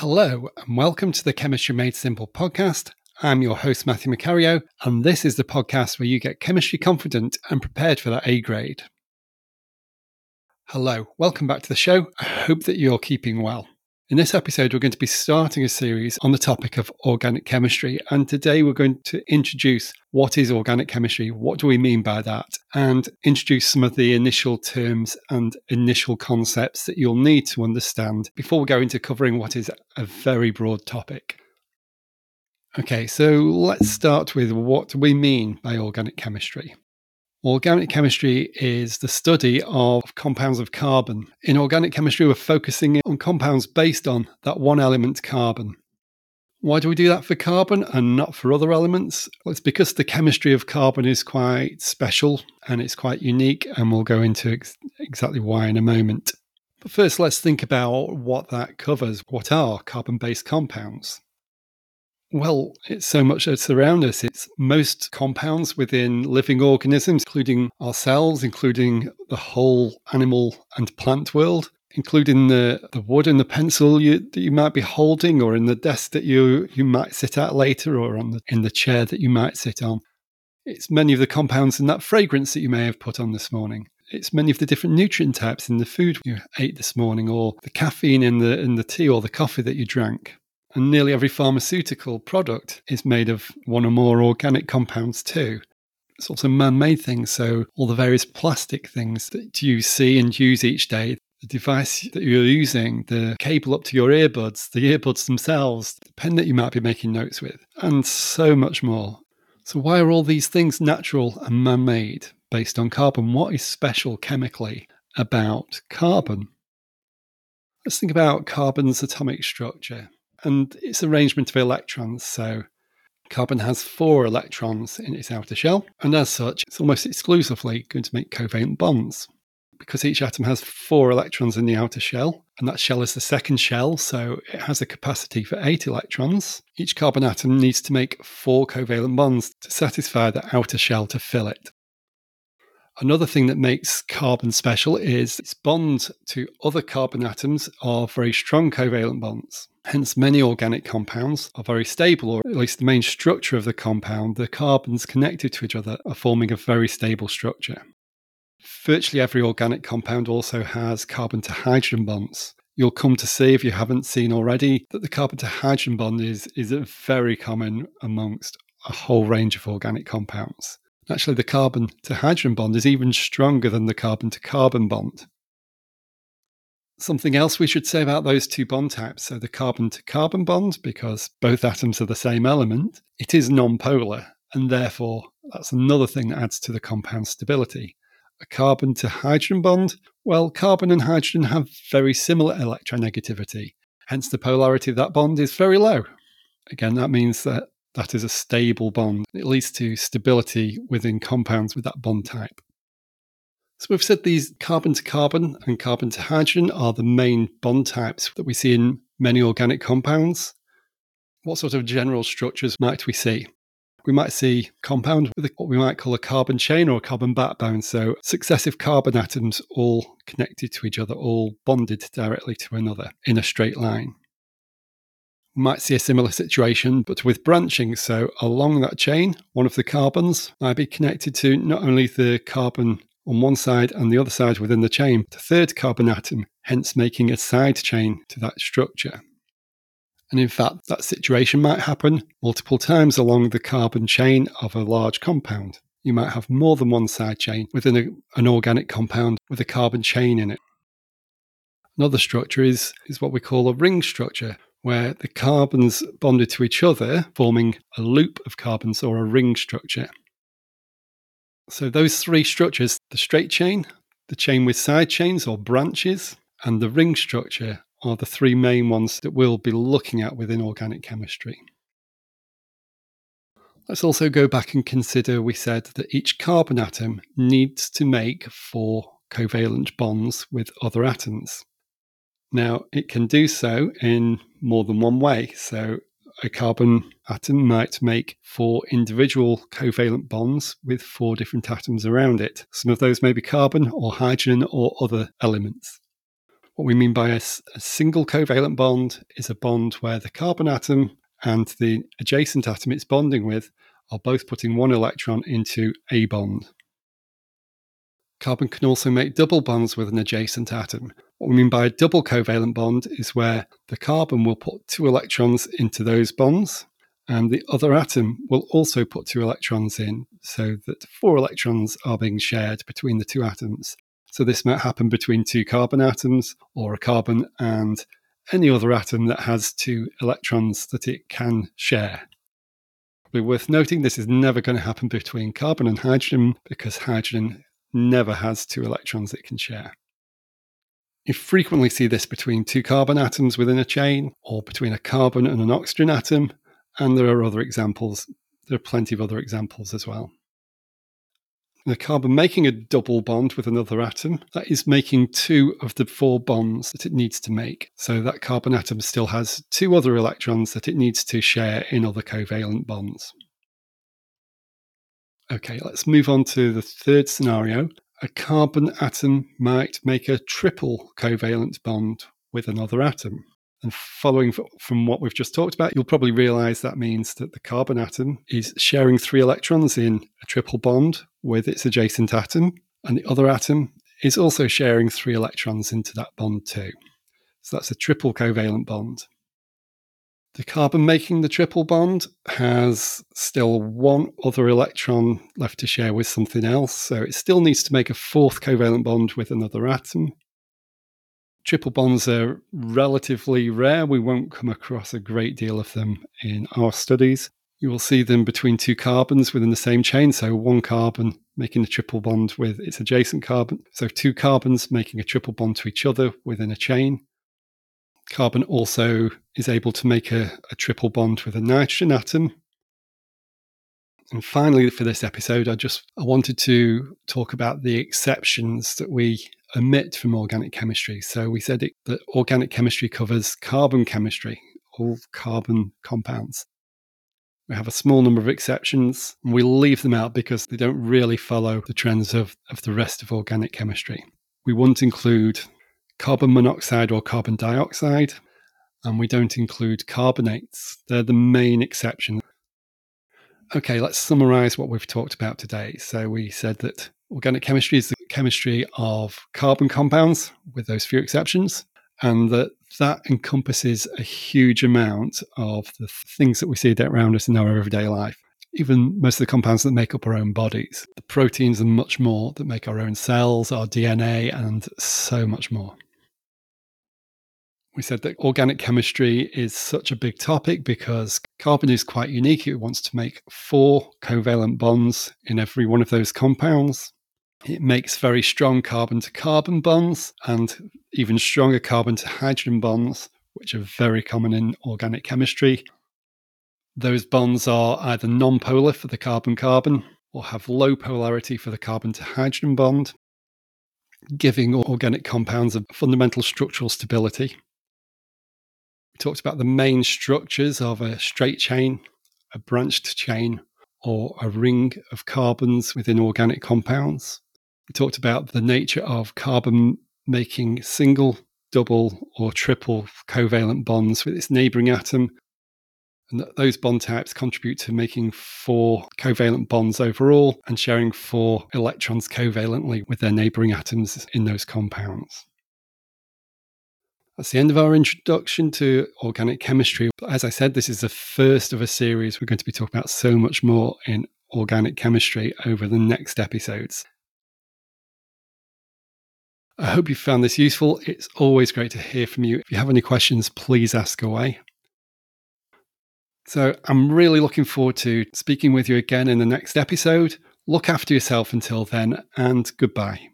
Hello, and welcome to the Chemistry Made Simple podcast. I'm your host, Matthew Macario, and this is the podcast where you get chemistry confident and prepared for that A grade. Hello, welcome back to the show. I hope that you're keeping well. In this episode, we're going to be starting a series on the topic of organic chemistry. And today we're going to introduce what is organic chemistry, what do we mean by that, and introduce some of the initial terms and initial concepts that you'll need to understand before we go into covering what is a very broad topic. Okay, so let's start with what we mean by organic chemistry. Organic chemistry is the study of compounds of carbon. In organic chemistry, we're focusing on compounds based on that one element, carbon. Why do we do that for carbon and not for other elements? Well, it's because the chemistry of carbon is quite special and it's quite unique, and we'll go into ex- exactly why in a moment. But first, let's think about what that covers. What are carbon based compounds? Well, it's so much that's around us. It's most compounds within living organisms, including ourselves, including the whole animal and plant world, including the, the wood and the pencil you, that you might be holding, or in the desk that you, you might sit at later, or on the, in the chair that you might sit on. It's many of the compounds in that fragrance that you may have put on this morning. It's many of the different nutrient types in the food you ate this morning, or the caffeine in the in the tea or the coffee that you drank. And nearly every pharmaceutical product is made of one or more organic compounds too. It's also man made things, so all the various plastic things that you see and use each day, the device that you're using, the cable up to your earbuds, the earbuds themselves, the pen that you might be making notes with, and so much more. So, why are all these things natural and man made based on carbon? What is special chemically about carbon? Let's think about carbon's atomic structure and its arrangement of electrons. So carbon has four electrons in its outer shell, and as such, it's almost exclusively going to make covalent bonds. Because each atom has four electrons in the outer shell, and that shell is the second shell, so it has a capacity for eight electrons. Each carbon atom needs to make four covalent bonds to satisfy the outer shell to fill it. Another thing that makes carbon special is its bond to other carbon atoms are very strong covalent bonds. Hence, many organic compounds are very stable, or at least the main structure of the compound, the carbons connected to each other are forming a very stable structure. Virtually every organic compound also has carbon to hydrogen bonds. You'll come to see, if you haven't seen already, that the carbon to hydrogen bond is, is very common amongst a whole range of organic compounds. Actually, the carbon to hydrogen bond is even stronger than the carbon to carbon bond. Something else we should say about those two bond types so the carbon to carbon bond, because both atoms are the same element, it is nonpolar, and therefore that's another thing that adds to the compound stability. A carbon to hydrogen bond, well, carbon and hydrogen have very similar electronegativity, hence the polarity of that bond is very low. Again, that means that that is a stable bond. It leads to stability within compounds with that bond type. So we've said these carbon to carbon and carbon to hydrogen are the main bond types that we see in many organic compounds. What sort of general structures might we see? We might see compound with what we might call a carbon chain or a carbon backbone. So successive carbon atoms all connected to each other, all bonded directly to another in a straight line might see a similar situation, but with branching. So along that chain, one of the carbons might be connected to not only the carbon on one side and the other side within the chain, the third carbon atom, hence making a side chain to that structure. And in fact, that situation might happen multiple times along the carbon chain of a large compound. You might have more than one side chain within a, an organic compound with a carbon chain in it. Another structure is, is what we call a ring structure, where the carbons bonded to each other, forming a loop of carbons or a ring structure. So, those three structures the straight chain, the chain with side chains or branches, and the ring structure are the three main ones that we'll be looking at within organic chemistry. Let's also go back and consider we said that each carbon atom needs to make four covalent bonds with other atoms. Now, it can do so in more than one way. So, a carbon atom might make four individual covalent bonds with four different atoms around it. Some of those may be carbon or hydrogen or other elements. What we mean by a, a single covalent bond is a bond where the carbon atom and the adjacent atom it's bonding with are both putting one electron into a bond. Carbon can also make double bonds with an adjacent atom. What we mean by a double covalent bond is where the carbon will put two electrons into those bonds, and the other atom will also put two electrons in, so that four electrons are being shared between the two atoms. So this might happen between two carbon atoms or a carbon and any other atom that has two electrons that it can share. Probably worth noting this is never going to happen between carbon and hydrogen because hydrogen never has two electrons it can share. You frequently see this between two carbon atoms within a chain or between a carbon and an oxygen atom, and there are other examples. There are plenty of other examples as well. The carbon making a double bond with another atom, that is making two of the four bonds that it needs to make. So that carbon atom still has two other electrons that it needs to share in other covalent bonds. Okay, let's move on to the third scenario. A carbon atom might make a triple covalent bond with another atom. And following from what we've just talked about, you'll probably realize that means that the carbon atom is sharing three electrons in a triple bond with its adjacent atom, and the other atom is also sharing three electrons into that bond too. So that's a triple covalent bond. The carbon making the triple bond has still one other electron left to share with something else, so it still needs to make a fourth covalent bond with another atom. Triple bonds are relatively rare. We won't come across a great deal of them in our studies. You will see them between two carbons within the same chain, so one carbon making a triple bond with its adjacent carbon. So two carbons making a triple bond to each other within a chain. Carbon also is able to make a, a triple bond with a nitrogen atom. And finally, for this episode, I just I wanted to talk about the exceptions that we omit from organic chemistry. So we said it, that organic chemistry covers carbon chemistry, all carbon compounds. We have a small number of exceptions, and we leave them out because they don't really follow the trends of, of the rest of organic chemistry. We won't include carbon monoxide or carbon dioxide, and we don't include carbonates. They're the main exception. Okay, let's summarize what we've talked about today. So, we said that organic chemistry is the chemistry of carbon compounds, with those few exceptions, and that that encompasses a huge amount of the things that we see around us in our everyday life. Even most of the compounds that make up our own bodies, the proteins and much more that make our own cells, our DNA, and so much more. We said that organic chemistry is such a big topic because carbon is quite unique. It wants to make four covalent bonds in every one of those compounds. It makes very strong carbon to carbon bonds and even stronger carbon to hydrogen bonds, which are very common in organic chemistry. Those bonds are either nonpolar for the carbon carbon or have low polarity for the carbon to hydrogen bond, giving organic compounds a fundamental structural stability talked about the main structures of a straight chain, a branched chain, or a ring of carbons within organic compounds. We talked about the nature of carbon making single, double, or triple covalent bonds with its neighboring atom. And those bond types contribute to making four covalent bonds overall and sharing four electrons covalently with their neighboring atoms in those compounds. That's the end of our introduction to organic chemistry. As I said, this is the first of a series. We're going to be talking about so much more in organic chemistry over the next episodes. I hope you found this useful. It's always great to hear from you. If you have any questions, please ask away. So, I'm really looking forward to speaking with you again in the next episode. Look after yourself until then, and goodbye.